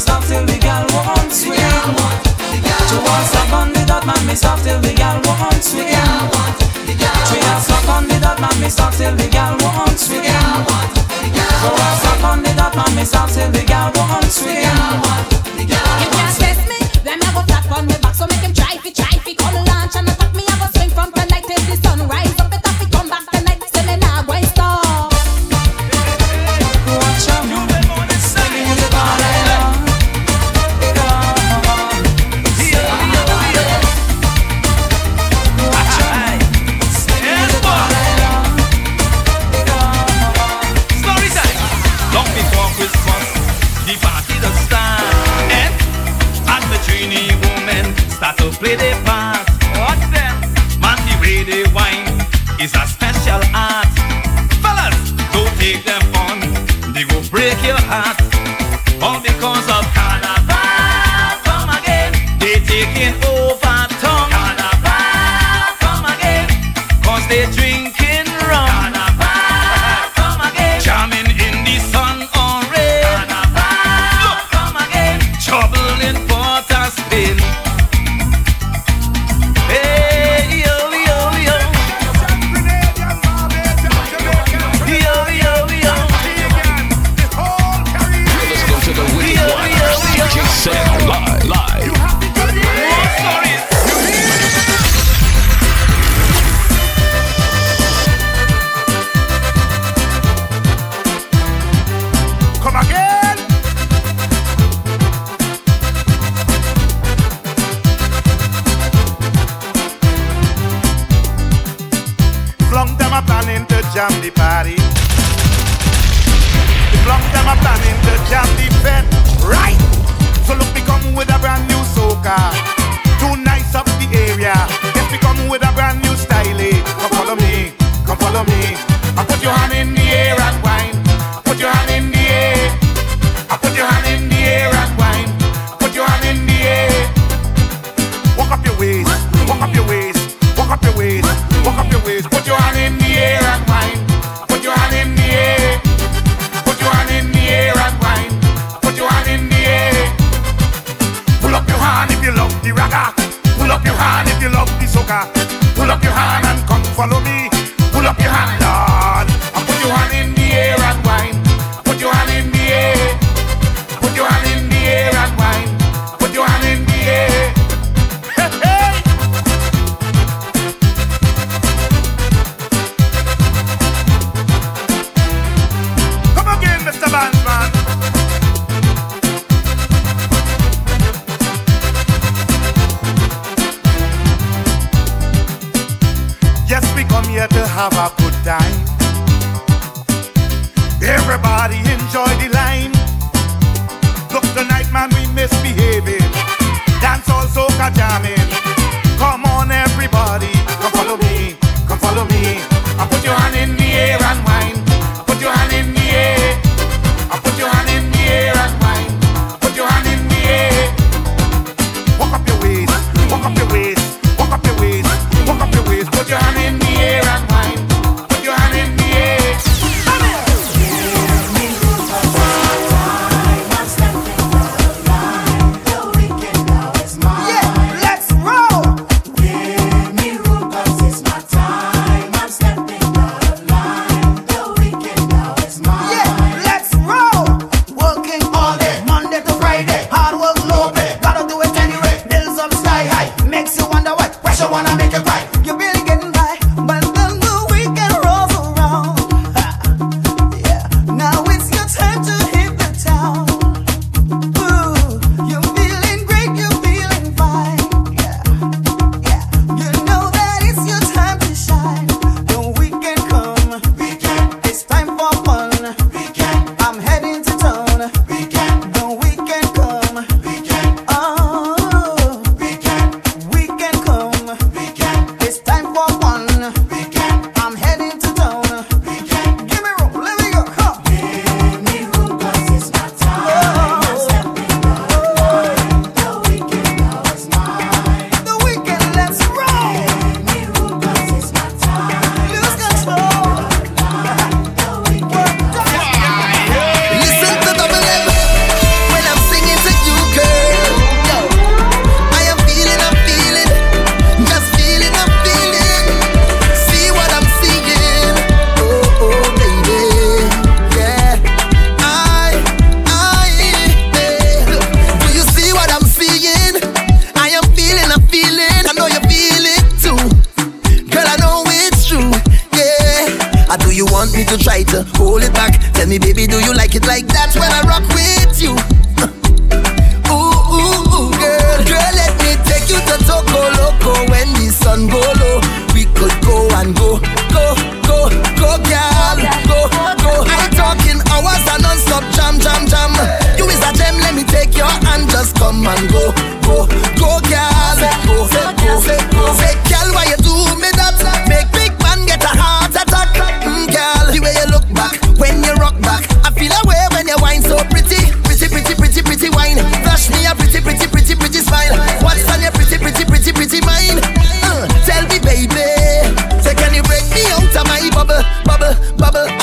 Stop till the gal want sweet. She want suck on the dot, man me stop till the gal want sweet. She want suck on the dot, man me stop till the gal want sweet. She want suck on the dot, man me stop till the girl gal want sweet. Listening to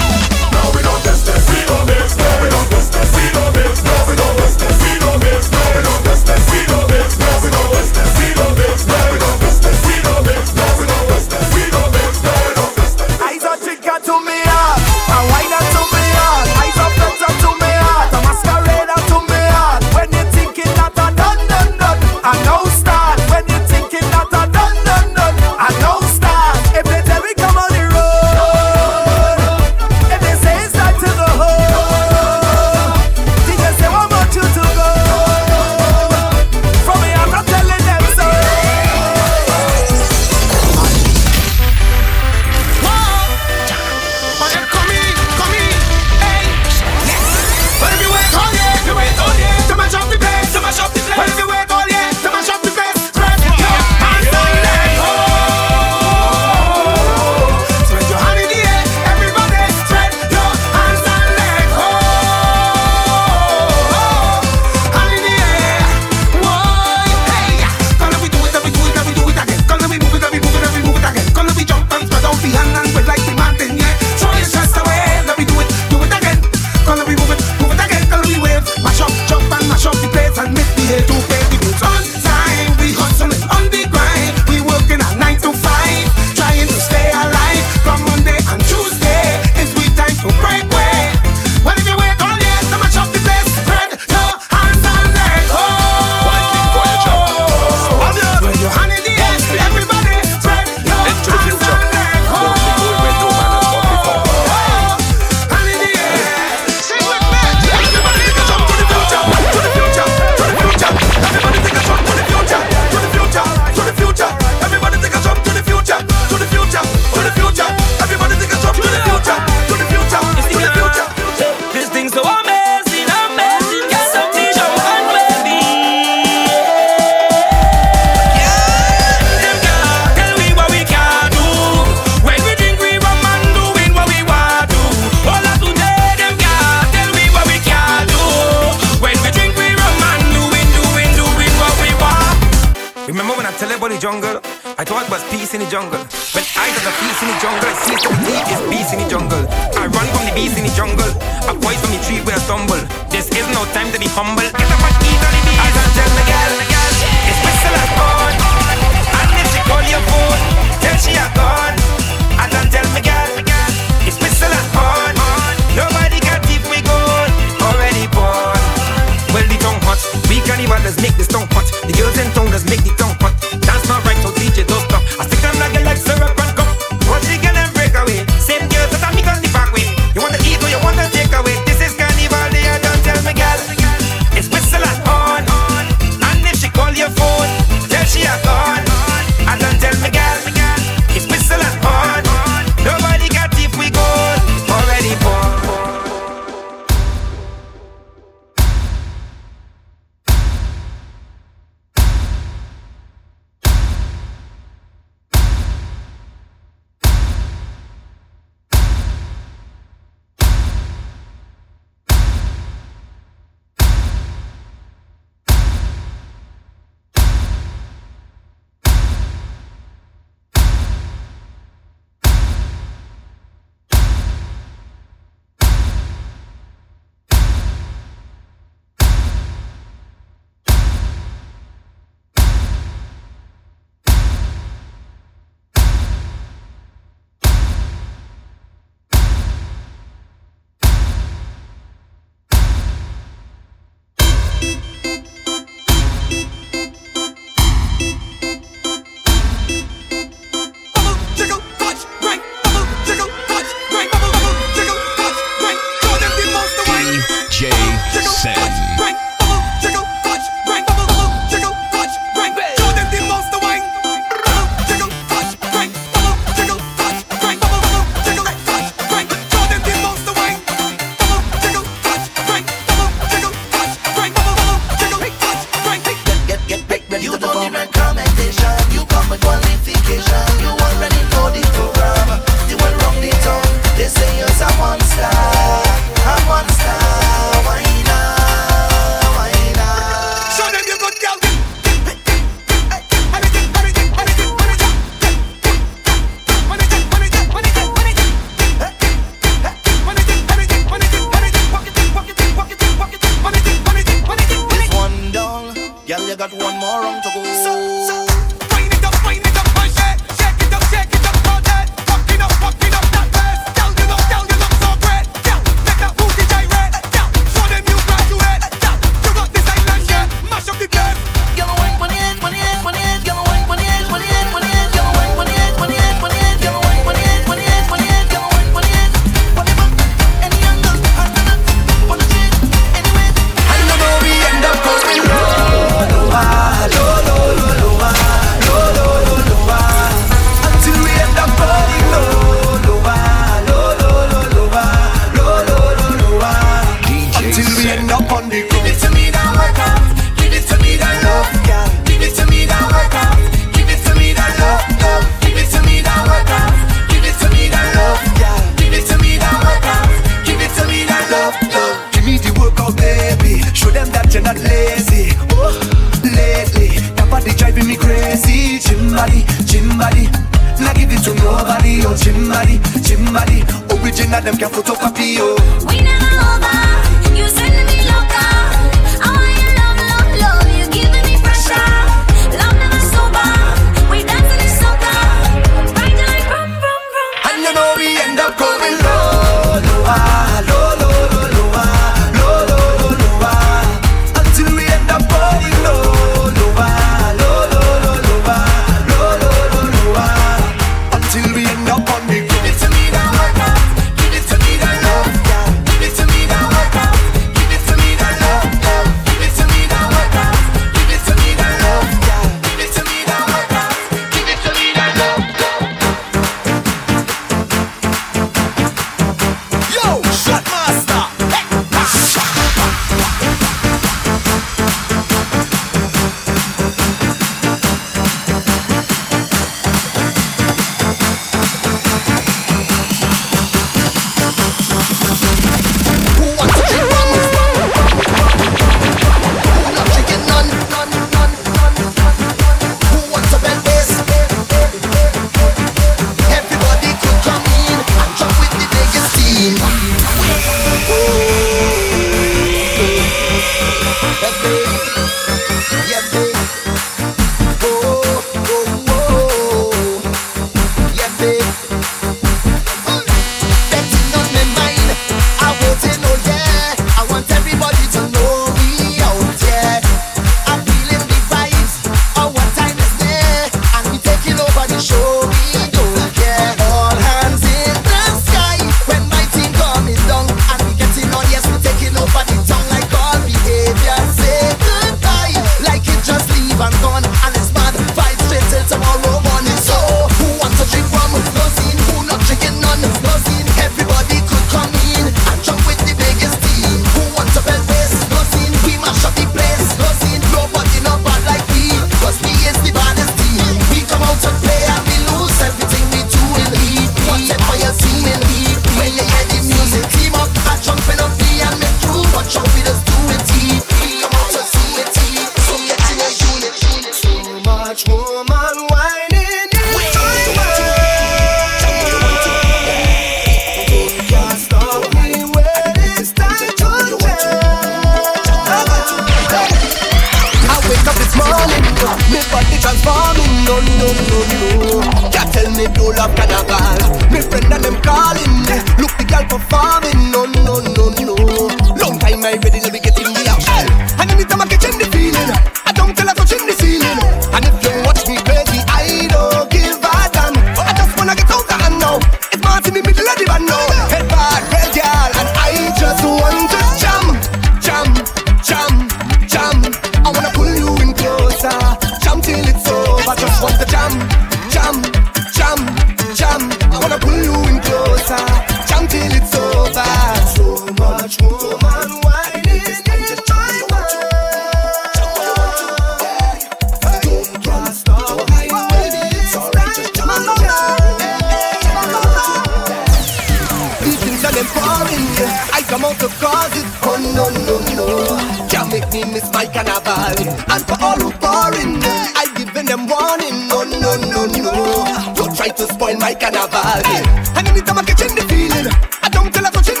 Don't try to spoil my carnival. Hey. And anytime I catch in the feeling, I don't tell her to